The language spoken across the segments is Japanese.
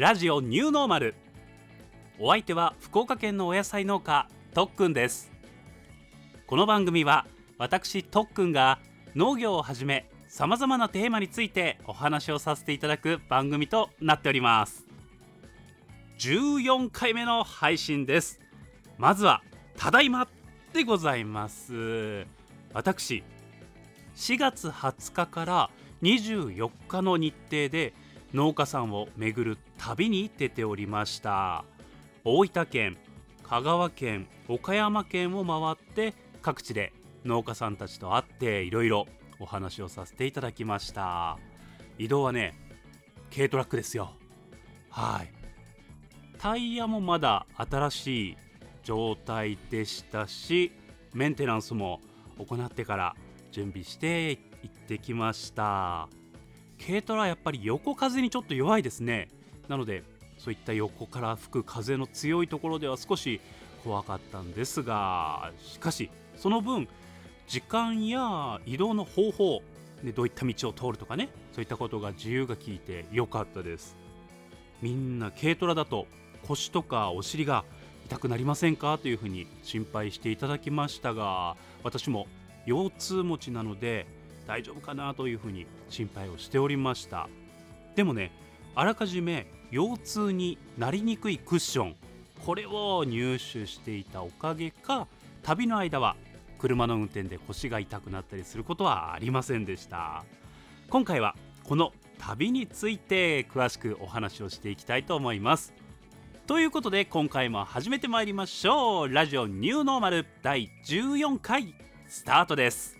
ラジオニューノーマル。お相手は福岡県のお野菜農家とっくんです。この番組は私とっくんが農業をはじめさまざまなテーマについてお話をさせていただく番組となっております。14回目の配信です。まずはただいまでございます。私4月20日から24日の日程で農家さんを巡る旅に出ておりました。大分県香川県岡山県を回って各地で農家さんたちと会っていろいろお話をさせていただきました。移動はね軽トラックですよ。はい。タイヤもまだ新しい状態でしたしメンテナンスも行ってから準備して行ってきました。軽トラはやっぱり横風にちょっと弱いですね。なのでそういった横から吹く風の強いところでは少し怖かったんですがしかしその分時間や移動の方法でどういった道を通るとかねそういったことが自由が利いてよかったです。みんな軽トラだと腰とかお尻が痛くなりませんか？というふうに心配していただきましたが私も腰痛持ちなので大丈夫かなというふうに心配をしておりました。でもねあらかじめ腰痛になりにくいクッションこれを入手していたおかげか旅の間は車の運転で腰が痛くなったりすることはありませんでした。今回はこの旅について詳しくお話をしていきたいと思います。ということで今回も始めてまいりましょう。ラジオニューノーマル第14回スタートです。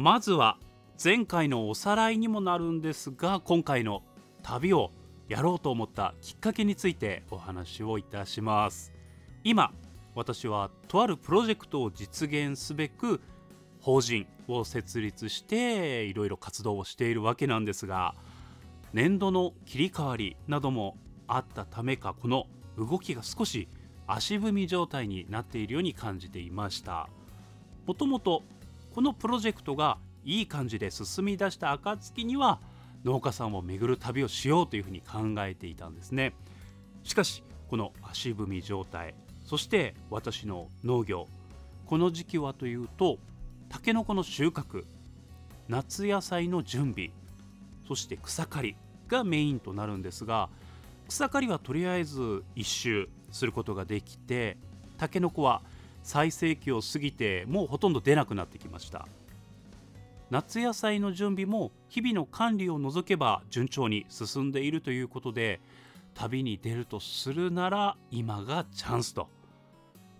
まずは前回のおさらいにもなるんですが今回の旅をやろうと思ったきっかけについてお話をいたします。今私はとあるプロジェクトを実現すべく法人を設立していろいろ活動をしているわけなんですが年度の切り替わりなどもあったためかこの動きが少し足踏み状態になっているように感じていました。もともとこのプロジェクトがいい感じで進み出した暁には農家さんを巡る旅をしようというふうに考えていたんですね。しかしこの足踏み状態そして私の農業この時期はというとタケノコの収穫夏野菜の準備そして草刈りがメインとなるんですが草刈りはとりあえず一周することができてタケノコは最盛期を過ぎてもうほとんど出なくなってきました。夏野菜の準備も日々の管理を除けば順調に進んでいるということで旅に出るとするなら今がチャンスと。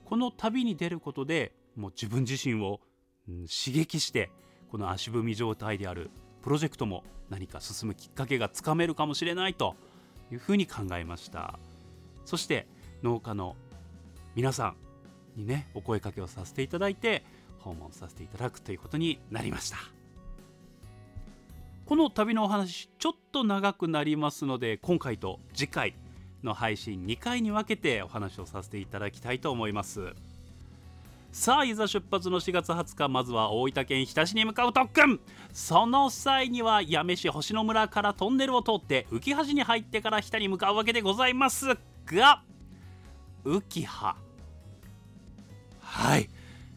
この旅に出ることでもう自分自身を、刺激してこの足踏み状態であるプロジェクトも何か進むきっかけがつかめるかもしれないというふうに考えました。そして農家の皆さんにねお声かけをさせていただいて訪問させていただくということになりました。この旅のお話ちょっと長くなりますので今回と次回の配信2回に分けてお話をさせていただきたいと思います。さあいざ出発の4月20日まずは大分県日田市に向かう特訓。その際には八女市星野村からトンネルを通って浮橋に入ってから日田に向かうわけでございますが浮葉はい。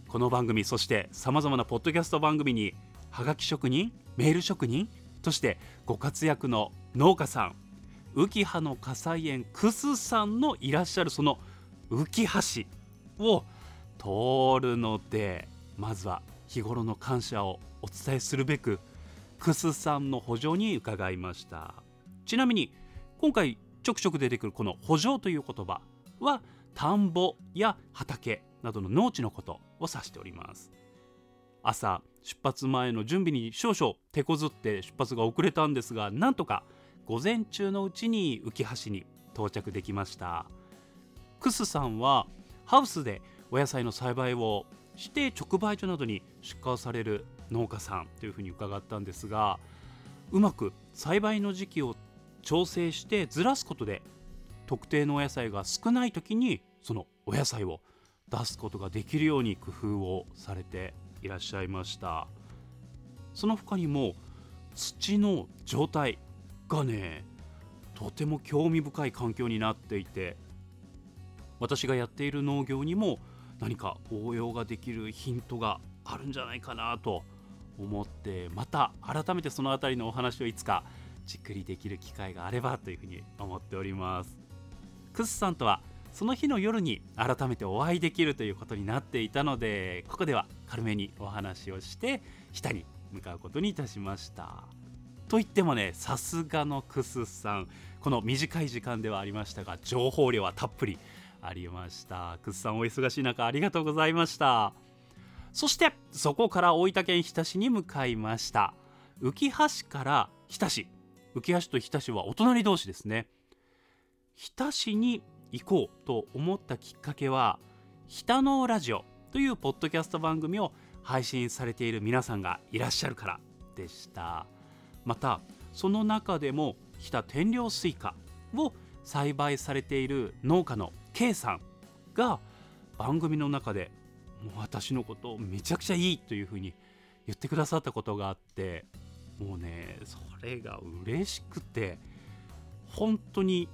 この番組そしてさまざまなポッドキャスト番組にはがき職人メール職人としてご活躍の農家さん浮葉の火災園クスさんのいらっしゃるその浮橋を通るのでまずは日頃の感謝をお伝えするべくクスさんの補助に伺いました。ちなみに今回ちょくちょく出てくるこの補助という言葉は田んぼや畑。などの農地のことを指しております。朝出発前の準備に少々手こずって出発が遅れたんですがなんとか午前中のうちに浮橋に到着できました。クスさんはハウスでお野菜の栽培をして直売所などに出荷される農家さんというふうに伺ったんですがうまく栽培の時期を調整してずらすことで特定のお野菜が少ない時にそのお野菜を出すことができるように工夫をされていらっしゃいました。その他にも土の状態がねとても興味深い環境になっていて私がやっている農業にも何か応用ができるヒントがあるんじゃないかなと思ってまた改めてその辺りのお話をいつかじっくりできる機会があればというふうに思っております。クスさんとはその日の夜に改めてお会いできるということになっていたのでここでは軽めにお話をして下に向かうことにいたしました。と言ってもねさすがのクスさん。この短い時間ではありましたが情報量はたっぷりありました。クスさんお忙しい中ありがとうございました。そしてそこから大分県日田市に向かいました。浮橋から日田市。浮橋と日田市はお隣同士ですね。日田市に行こうと思ったきっかけは日田のラジオというポッドキャスト番組を配信されている皆さんがいらっしゃるからでした。またその中でも日田天領スイカを栽培されている農家の K さんが番組の中でもう私のことめちゃくちゃいいというふうに言ってくださったことがあってもうねそれが嬉しくて本当に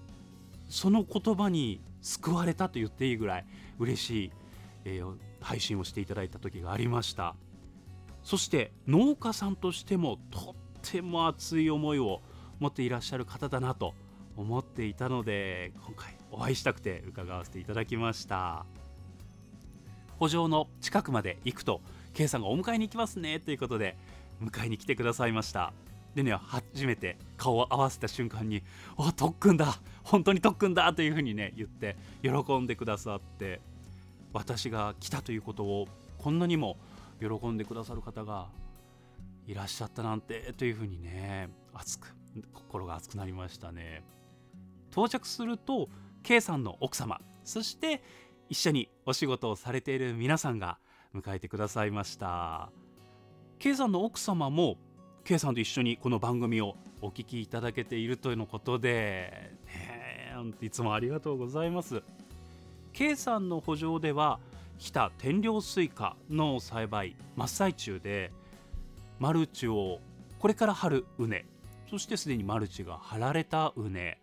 その言葉に救われたと言っていいぐらい嬉しい、えー、配信をしていただいた時がありました。そして農家さんとしてもとっても熱い思いを持っていらっしゃる方だなと思っていたので今回お会いしたくて伺わせていただきました。補助の近くまで行くと K さんがお迎えに行きますねということで迎えに来てくださいました。でね初めて顔を合わせた瞬間に「あ特訓だ本当に特訓だ!」というふうにね言って喜んでくださって私が来たということをこんなにも喜んでくださる方がいらっしゃったなんてというふうにね熱く心が熱くなりましたね到着すると K さんの奥様そして一緒にお仕事をされている皆さんが迎えてくださいました K さんの奥様も K さんと一緒にこの番組をお聞きいただけているというのことで、ね、いつもありがとうございます。K さんの補助では日田天領スイカの栽培真っ最中でマルチをこれから張る畝そしてすでにマルチが張られた畝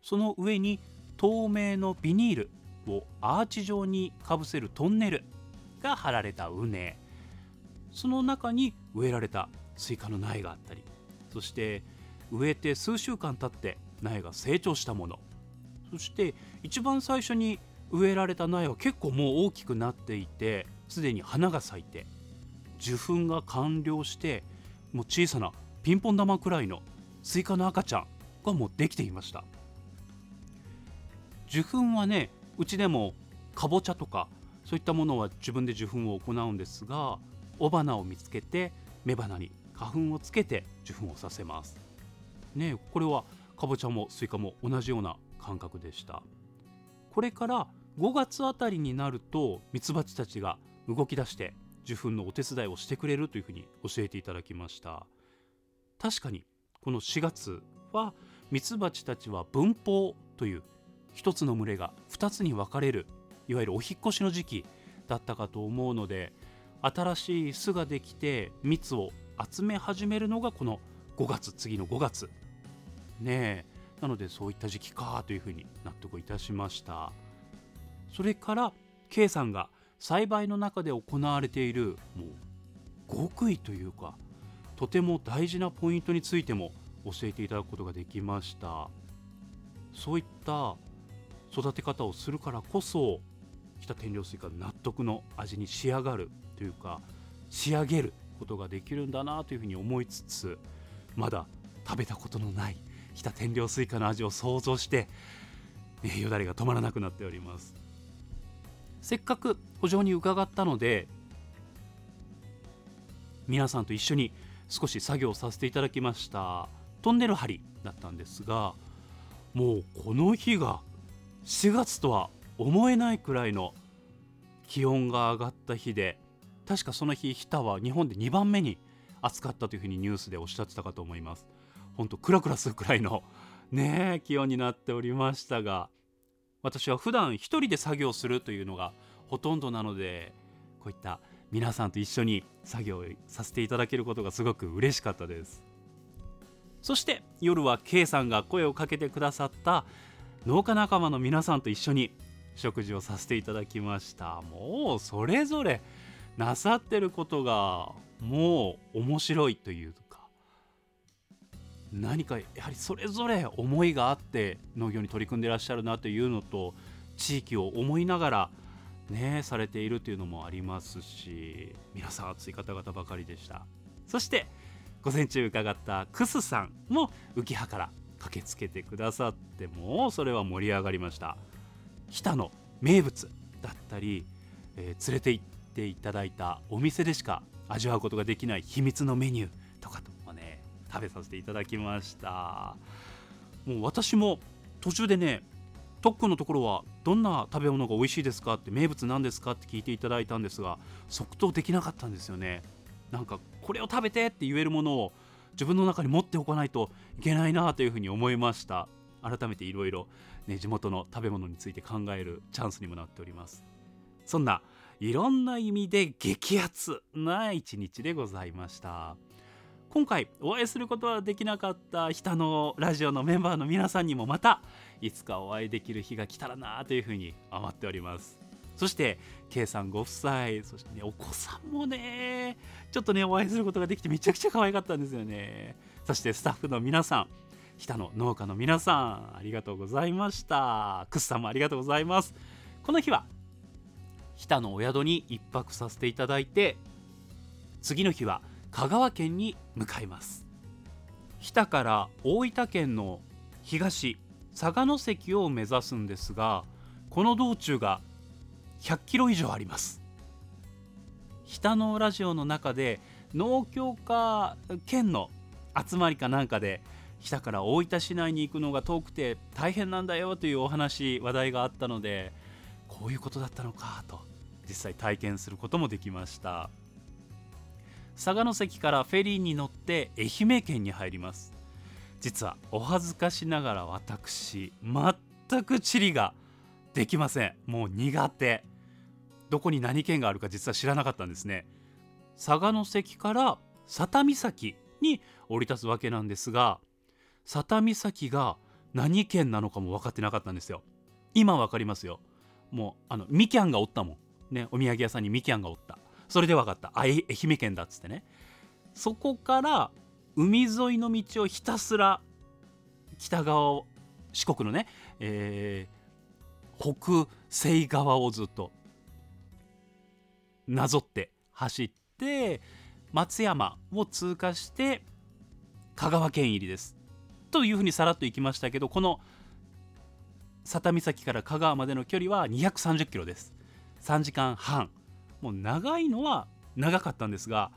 その上に透明のビニールをアーチ状にかぶせるトンネルが張られた畝その中に植えられたスイカの苗があったりそして植えて数週間経って苗が成長したもの。そして一番最初に植えられた苗は結構もう大きくなっていてすでに花が咲いて受粉が完了してもう小さなピンポン玉くらいのスイカの赤ちゃんがもうできていました。受粉はねうちでもかぼちゃとかそういったものは自分で受粉を行うんですが雄花を見つけて雌花に花粉をつけて受粉をさせます。ねこれはかぼちゃもスイカも同じような感覚でした。これから5月あたりになるとミツバチたちが動き出して受粉のお手伝いをしてくれるというふうに教えていただきました。確かにこの4月はミツバチたちは分蜂という一つの群れが2つに分かれるいわゆるお引越しの時期だったかと思うので新しい巣ができて蜜を集め始めるのがこの5月次の5月。ねえ。なのでそういった時期かというふうに納得いたしました。それから K さんが栽培の中で行われているもう極意というかとても大事なポイントについても教えていただくことができました。そういった育て方をするからこそ日田天領スイカ納得の味に仕上がるというか仕上げることができるんだなというふうに思いつつまだ食べたことのない日田天領スイカの味を想像して、ね、よだれが止まらなくなっております。せっかく圃場に伺ったので皆さんと一緒に少し作業させていただきました。トンネル張りだったんですがもうこの日が4月とは思えないくらいの気温が上がった日で確かその日日田は日本で2番目に暑かったというふうにニュースでおっしゃってたかと思います。本当クラクラするくらいの ね気温になっておりましたが。私は普段一人で作業するというのがほとんどなのでこういった皆さんと一緒に作業させていただけることがすごく嬉しかったです。そして夜は K さんが声をかけてくださった農家仲間の皆さんと一緒に食事をさせていただきました。もうそれぞれなさってることがもう面白いというか何かやはりそれぞれ思いがあって農業に取り組んでらっしゃるなというのと地域を思いながらねされているというのもありますし皆さん熱い方々ばかりでした。そして午前中伺ったクスさんも浮葉から駆けつけてくださってもそれは盛り上がりました。日田の名物だったり、えー、連れて行ってていただいたお店でしか味わうことができない秘密のメニューとかともね食べさせていただきました。もう私も途中でね特訓のところはどんな食べ物が美味しいですかって名物なんですかって聞いていただいたんですが即答できなかったんですよね。なんかこれを食べてって言えるものを自分の中に持っておかないといけないなというふうに思いました。改めていろいろ地元の食べ物について考えるチャンスにもなっております。そんないろんな意味で激アツな一日でございました。今回お会いすることはできなかった日田のラジオのメンバーの皆さんにもまたいつかお会いできる日が来たらなというふうに思っております。そして K さんご夫妻そしてねお子さんもねちょっとねお会いすることができてめちゃくちゃ可愛かったんですよね。そしてスタッフの皆さん日田の農家の皆さんありがとうございました。クスさんもありがとうございます。この日は日田のお宿に1泊させていただいて次の日は香川県に向かいます。日田から大分県の東佐賀関を目指すんですがこの道中が100キロ以上あります。日田のラジオの中で農協か県の集まりかなんかで日田から大分市内に行くのが遠くて大変なんだよというお話話題があったのでこういうことだったのかと実際体験することもできました。佐賀関からフェリーに乗って愛媛県に入ります。実はお恥ずかしながら私全く地理ができません。もう苦手。どこに何県があるか実は知らなかったんですね。佐賀関から佐多岬に降り立つわけなんですが佐多岬が何県なのかも分かってなかったんですよ。今分かりますよ。もうあのみきゃんがおったもん。ねお土産屋さんにみきゃんがおった。それで分かった。愛媛県だっつってね。そこから海沿いの道をひたすら北側を四国のね、えー、北西側をずっとなぞって走って松山を通過して香川県入りです。というふうにさらっと行きましたけどこの佐多岬から香川までの距離は230キロです。3時間半。もう長いのは長かったんですが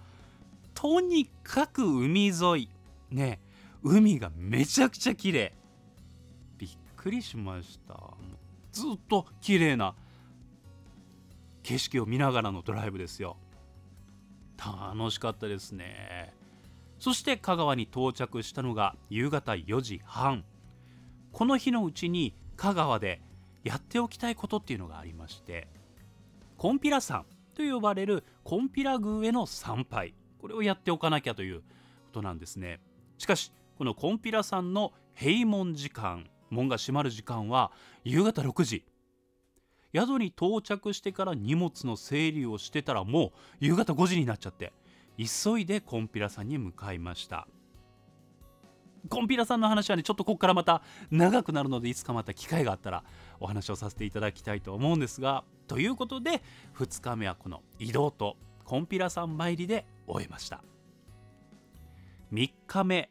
とにかく海沿い。ね海がめちゃくちゃ綺麗。びっくりしました。ずっと綺麗な景色を見ながらのドライブですよ。楽しかったですね。そして香川に到着したのが夕方4時半。この日のうちに香川でやっておきたいことっていうのがありまして。コンピラ山と呼ばれるコンピラ宮への参拝。これをやっておかなきゃということなんですね。しかしこのコンピラ山の閉門時間門が閉まる時間は夕方6時。宿に到着してから荷物の整理をしてたらもう夕方5時になっちゃって急いでコンピラさんに向かいました。コンピラさんの話はねちょっとここからまた長くなるのでいつかまた機会があったらお話をさせていただきたいと思うんですがということで2日目はこの移動とコンピラさん参りで終えました。3日目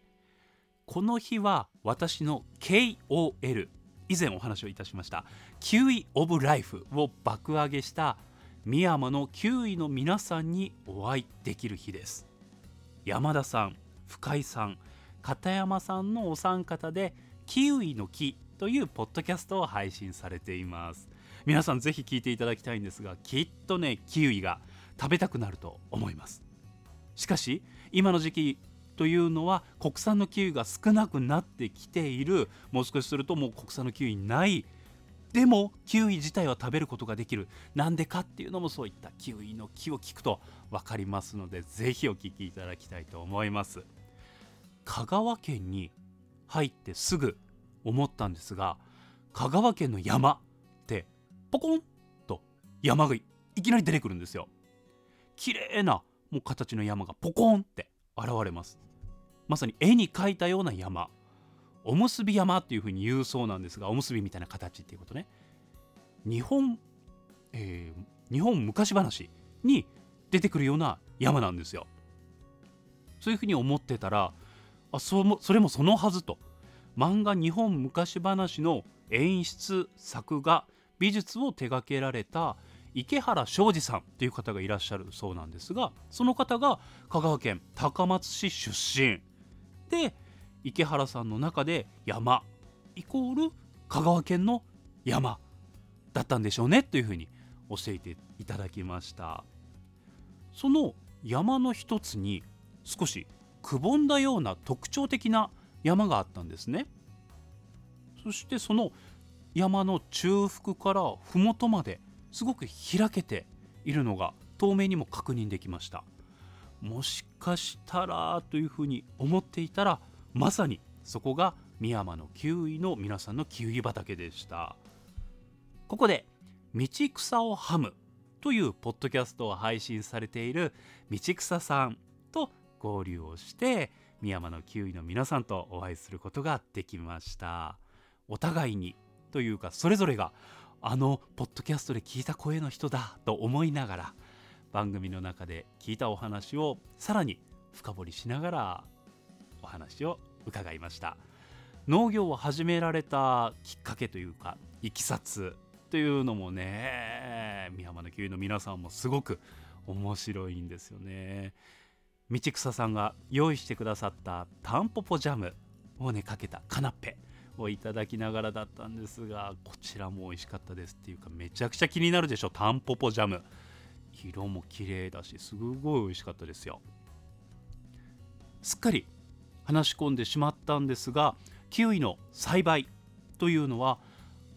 この日は私の KOL 以前お話をいたしましたキウイ・オブ・ライフを爆上げした深山のキウイの皆さんにお会いできる日です。山田さん深井さん片山さんのお三方でキウイの木というポッドキャストを配信されています。皆さんぜひ聞いていただきたいんですがきっとねキウイが食べたくなると思います。しかし今の時期というのは国産のキウイが少なくなってきている。もう少しするともう国産のキウイないでもキウイ自体は食べることができる。なんでかっていうのもそういったキウイの木を聞くと分かりますのでぜひお聞きいただきたいと思います。香川県に入ってすぐ思ったんですが香川県の山。ポコンと山がいきなり出てくるんですよ。綺麗なもう形の山がポコンって現れます。まさに絵に描いたような山。おむすび山っていうふうに言うそうなんですがおむすびみたいな形っていうことね。日本、えー、日本昔話に出てくるような山なんですよ。そういうふうに思ってたらあそもそれもそのはずと。漫画「日本昔話」の演出作画美術を手掛けられた池原庄司さんという方がいらっしゃるそうなんですがその方が香川県高松市出身。で池原さんの中で山イコール香川県の山だったんでしょうねというふうに教えていただきました。その山の一つに少しくぼんだような特徴的な山があったんですね。そしてその山の中腹から麓まですごく開けているのが透明にも確認できました。もしかしたらというふうに思っていたらまさにそこが深山のキウイの皆さんのキウイ畑でした。ここで道草をハムというポッドキャストを配信されている道草さんと合流をして深山のキウイの皆さんとお会いすることができました。お互いにというかそれぞれがあのポッドキャストで聞いた声の人だと思いながら番組の中で聞いたお話をさらに深掘りしながらお話を伺いました。農業を始められたきっかけというかいきさつというのもね美山のキウイの皆さんもすごく面白いんですよね。道草さんが用意してくださったタンポポジャムをねかけたカナッペ。をいただきながらだったんですがこちらも美味しかったですっていうかめちゃくちゃ気になるでしょタンポポジャム。色も綺麗だしすごい美味しかったですよ。すっかり話し込んでしまったんですがキウイの栽培というのは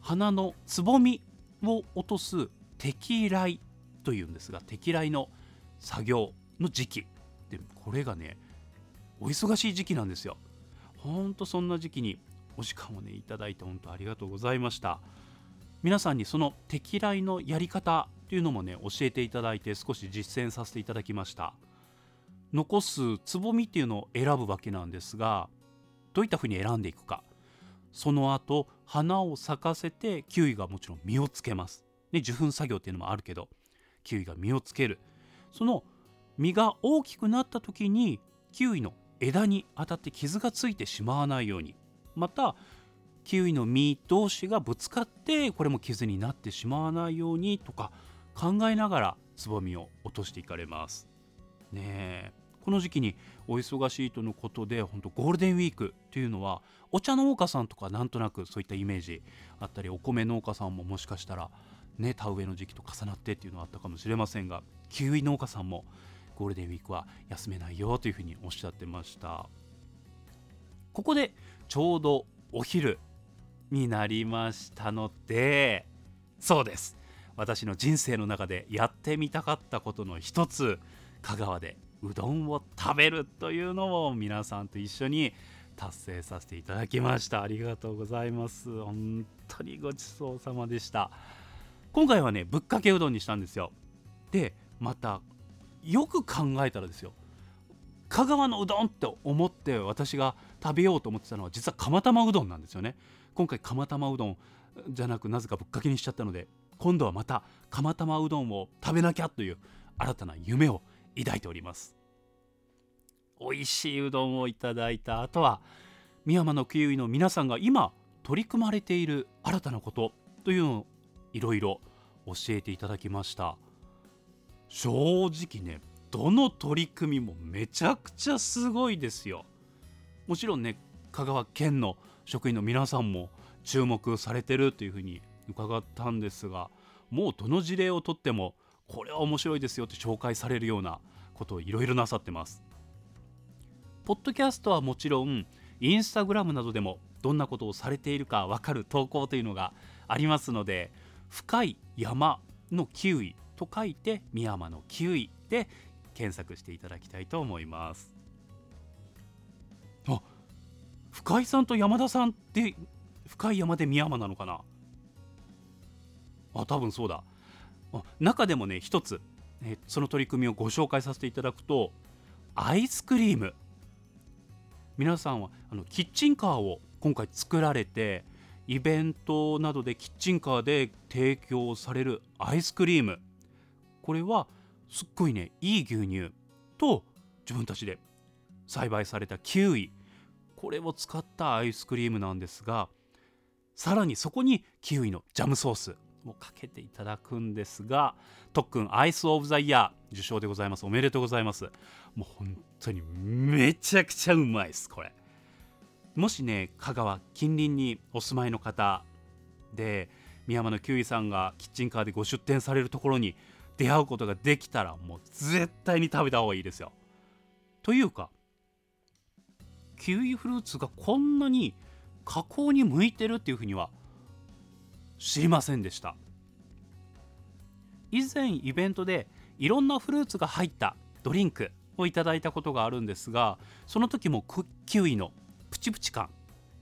花のつぼみを落とす適来というんですが適来の作業の時期。でこれがねお忙しい時期なんですよ。ほんとそんな時期にお時間をねいただいて本当ありがとうございました。皆さんにその適来のやり方というのもね教えていただいて少し実践させていただきました。残すつぼみっていうのを選ぶわけなんですがどういったふうに選んでいくか。その後花を咲かせてキウイがもちろん実をつけます、ね、受粉作業っていうのもあるけどキウイが実をつける。その実が大きくなった時にキウイの枝に当たって傷がついてしまわないように。またキウイの実同士がぶつかってこれも傷になってしまわないようにとか考えながらつぼみを落としていかれます。ねえ。この時期にお忙しいとのことで本当ゴールデンウィークというのはお茶農家さんとかなんとなくそういったイメージあったりお米農家さんももしかしたらね田植えの時期と重なってっていうのはあったかもしれませんがキウイ農家さんもゴールデンウィークは休めないよというふうにおっしゃってました。ここでちょうどお昼になりましたのでそうです。私の人生の中でやってみたかったことの一つ香川でうどんを食べるというのを皆さんと一緒に達成させていただきました。ありがとうございます。本当にごちそうさまでした。今回はねぶっかけうどんにしたんですよ。でまたよく考えたらですよ。香川のうどんって思って私が食べようと思ってたのは実は釜玉うどんなんですよね。今回釜玉うどんじゃなくなぜかぶっかけにしちゃったので今度はまた釜玉うどんを食べなきゃという新たな夢を抱いております。美味しいうどんをいただいた後は深山のキウイの皆さんが今取り組まれている新たなことというのをいろいろ教えていただきました。正直ねどの取り組みもめちゃくちゃすごいですよ。もちろんね香川県の職員の皆さんも注目されてるというふうに伺ったんですがもうどの事例をとってもこれは面白いですよって紹介されるようなことをいろいろなさってます。ポッドキャストはもちろんインスタグラムなどでもどんなことをされているか分かる投稿というのがありますので深い山のキウイと書いて深山のキウイで検索していただきたいと思います。あ深井さんと山田さんって深い山で深山なのかな？あ多分そうだ。中でもね一つ、えその取り組みをご紹介させていただくとアイスクリーム。皆さんはあのキッチンカーを今回作られてイベントなどでキッチンカーで提供されるアイスクリーム。これはすっごいねいい牛乳と自分たちで栽培されたキウイ。これを使ったアイスクリームなんですがさらにそこにキウイのジャムソースをかけていただくんですが特訓アイス・オブ・ザ・イヤー受賞でございます。おめでとうございます。もう本当にめちゃくちゃうまいですこれ。もしね香川近隣にお住まいの方で宮山のキウイさんがキッチンカーでご出店されるところに出会うことができたらもう絶対に食べた方がいいですよ。というかキウイフルーツがこんなに加工に向いてるっていうふうには知りませんでした。以前イベントでいろんなフルーツが入ったドリンクをいただいたことがあるんですがその時もキウイのプチプチ感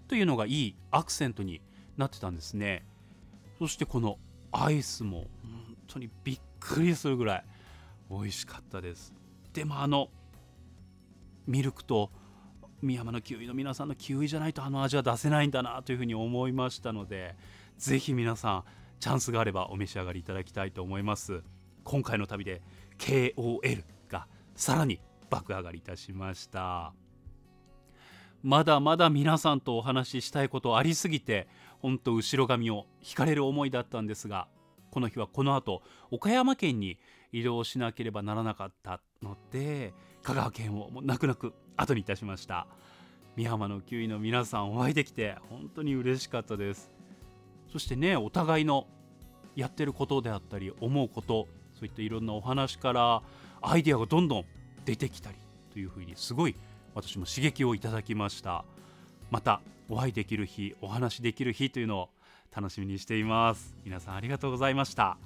というのがいいアクセントになってたんですね。そしてこのアイスも当にびっくりするぐらい美味しかったです。でもあのミルクと深山のキウイの皆さんのキウイじゃないとあの味は出せないんだなというふうに思いましたのでぜひ皆さんチャンスがあればお召し上がりいただきたいと思います。今回の旅で KOL がさらに爆上がりいたしました。まだまだ皆さんとお話ししたいことありすぎて本当後ろ髪を引かれる思いだったんですがこの日はこの後岡山県に移動しなければならなかったので香川県をもう泣く泣く後にいたしました。美浜のキウイの皆さんお会いできて本当に嬉しかったです。そしてねお互いのやってることであったり思うことそういったいろんなお話からアイデアがどんどん出てきたりというふうにすごい私も刺激をいただきました。またお会いできる日お話できる日というのを楽しみにしています。皆さんありがとうございました。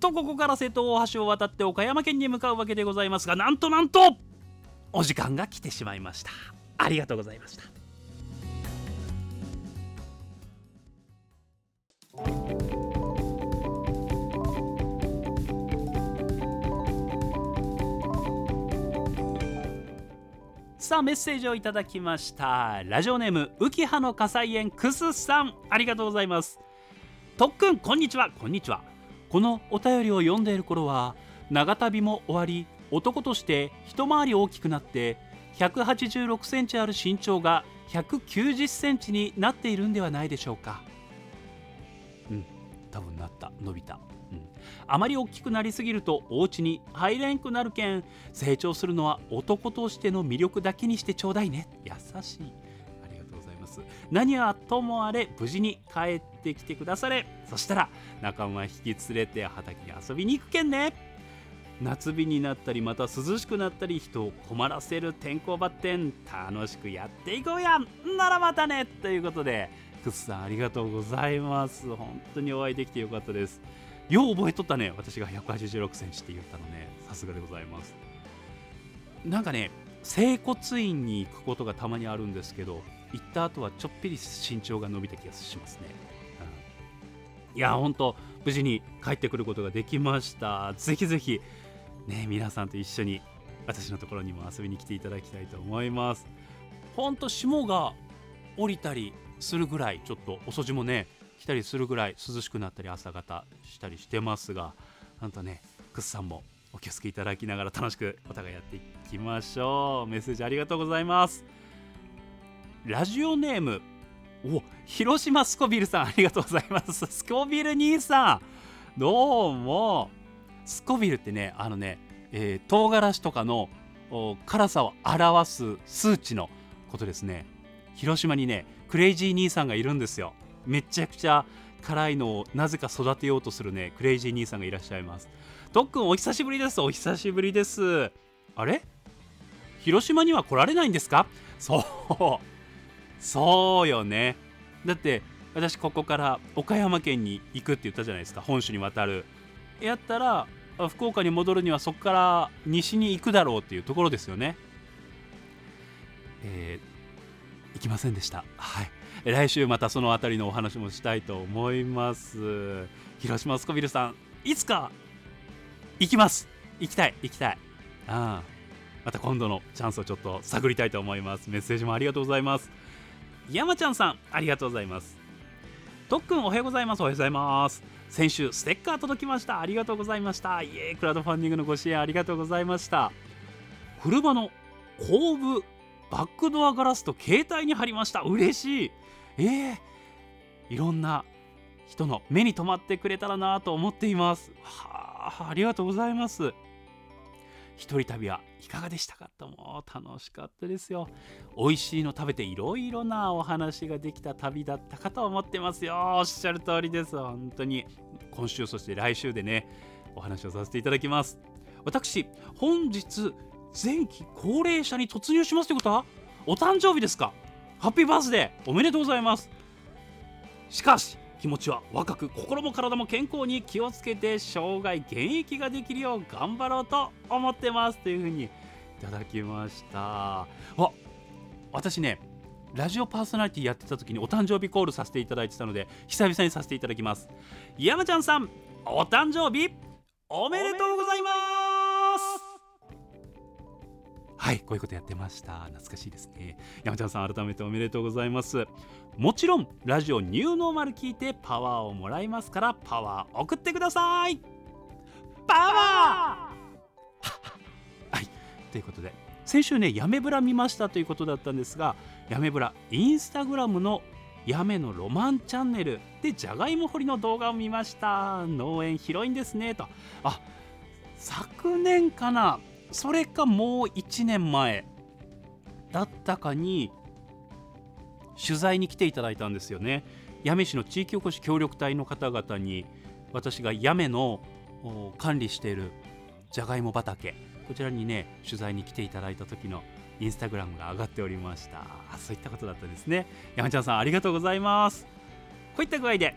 とここから瀬戸大橋を渡って岡山県に向かうわけでございますがなんとなんとお時間が来てしまいました。ありがとうございました。さあメッセージをいただきました。ラジオネーム浮葉の火災園クスさんありがとうございます。特訓こんにちは。こんにちは。このお便りを読んでいる頃は長旅も終わり男として一回り大きくなって186センチある身長が190センチになっているんではないでしょうか。うん多分なった。伸びた、あまり大きくなりすぎるとお家に入れんくなるけん成長するのは男としての魅力だけにしてちょうだいね。優しい。ありがとうございます。何はともあれ無事に帰ってきてくだされ。そしたら仲間引き連れて畑に遊びに行くけんね。夏日になったりまた涼しくなったり人を困らせる天候バッテン楽しくやっていこうや。んならまたね。ということでクスさんありがとうございます。本当にお会いできてよかったです。よう覚えとったね。私が186センチって言ったのね。さすがでございます。なんかね整骨院に行くことがたまにあるんですけど行った後はちょっぴり身長が伸びた気がしますね、うん、いや本当無事に帰ってくることができました。ぜひぜひね皆さんと一緒に私のところにも遊びに来ていただきたいと思います。ほんと霜が降りたりするぐらいちょっとお掃除もね来たりするぐらい涼しくなったり朝方したりしてますがなんとねクスさんもお気をつけいただきながら楽しくお互いやっていきましょう。メッセージありがとうございます。ラジオネームお広島スコビルさんありがとうございます。スコビル兄さんどうも。スコビルってねあのね、えー、唐辛子とかの辛さを表す数値のことですね。広島にねクレイジー兄さんがいるんですよ。めちゃくちゃ辛いのをなぜか育てようとするねクレイジー兄さんがいらっしゃいます。とっくんお久しぶりです。お久しぶりです。あれ？広島には来られないんですか？そう。そうよね。だって私ここから岡山県に行くって言ったじゃないですか。本州に渡る。やったら福岡に戻るにはそこから西に行くだろうっていうところですよね。えー、行きませんでした。はい。来週またその辺りのお話もしたいと思います。広島スコビルさんいつか行きます。行きたい行きたい。ああまた今度のチャンスをちょっと探りたいと思います。メッセージもありがとうございます。山ちゃんさんありがとうございます。とっくんおはようございます。おはようございます。先週ステッカー届きました。ありがとうございました。イエークラウドファンディングのご支援ありがとうございました。車の後部バックドアガラスと携帯に貼りました。嬉しい。えー、いろんな人の目に留まってくれたらなと思っています。はあありがとうございます。一人旅はいかがでしたか？とも楽しかったですよ。美味しいの食べていろいろなお話ができた旅だったかと思ってますよ。おっしゃる通りです。本当に。今週そして来週でねお話をさせていただきます。私本日前期高齢者に突入しますということは？お誕生日ですか？ハッピーバースデーおめでとうございます。しかし気持ちは若く心も体も健康に気をつけて生涯現役ができるよう頑張ろうと思ってますというふうにいただきました。あ私ねラジオパーソナリティやってた時にお誕生日コールさせていただいてたので久々にさせていただきます。山ちゃんさんお誕生日おめでとうございます。はいこういうことやってました。懐かしいですね。山ちゃんさん改めておめでとうございます。もちろんラジオニューノーマル聞いてパワーをもらいますからパワー送ってください。パワー！はいということで先週ねやめぶら見ましたということだったんですがやめぶらインスタグラムのやめのロマンチャンネルでじゃがいも掘りの動画を見ました。農園広いんですねと。あ昨年かな？それかもう1年前だったかに取材に来ていただいたんですよね。八女市の地域おこし協力隊の方々に私が八女の管理しているじゃがいも畑こちらにね取材に来ていただいた時のインスタグラムが上がっておりました。そういったことだったですね。山ちゃんさんありがとうございます。こういった具合で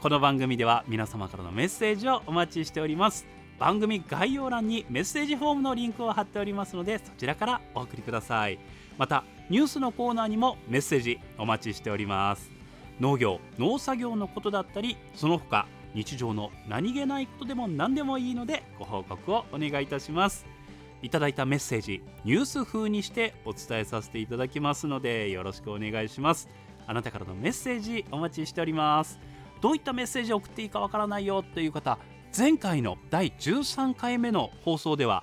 この番組では皆様からのメッセージをお待ちしております。番組概要欄にメッセージフォームのリンクを貼っておりますのでそちらからお送りください。またニュースのコーナーにもメッセージお待ちしております。農業農作業のことだったりその他日常の何気ないことでも何でもいいのでご報告をお願いいたします。いただいたメッセージニュース風にしてお伝えさせていただきますのでよろしくお願いします。あなたからのメッセージお待ちしております。どういったメッセージを送っていいかわからないよという方前回の第13回目の放送では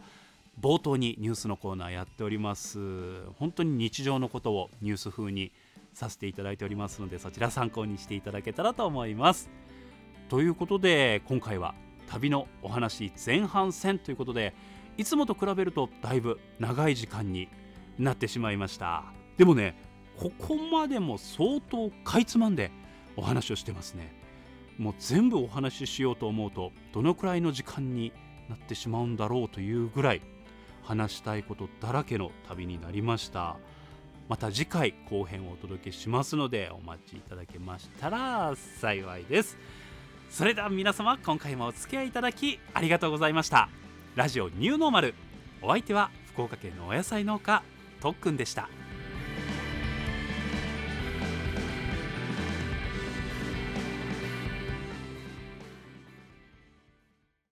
冒頭にニュースのコーナーやっております。本当に日常のことをニュース風にさせていただいておりますのでそちら参考にしていただけたらと思います。ということで今回は旅のお話前半戦ということでいつもと比べるとだいぶ長い時間になってしまいました。でもねここまでも相当かいつまんでお話をしてますね。もう全部お話ししようと思うとどのくらいの時間になってしまうんだろうというぐらい話したいことだらけの旅になりました。また次回後編をお届けしますのでお待ちいただけましたら幸いです。それでは皆様今回もお付き合いいただきありがとうございました。ラジオニューノーマル。お相手は福岡県のお野菜農家とっくんでした。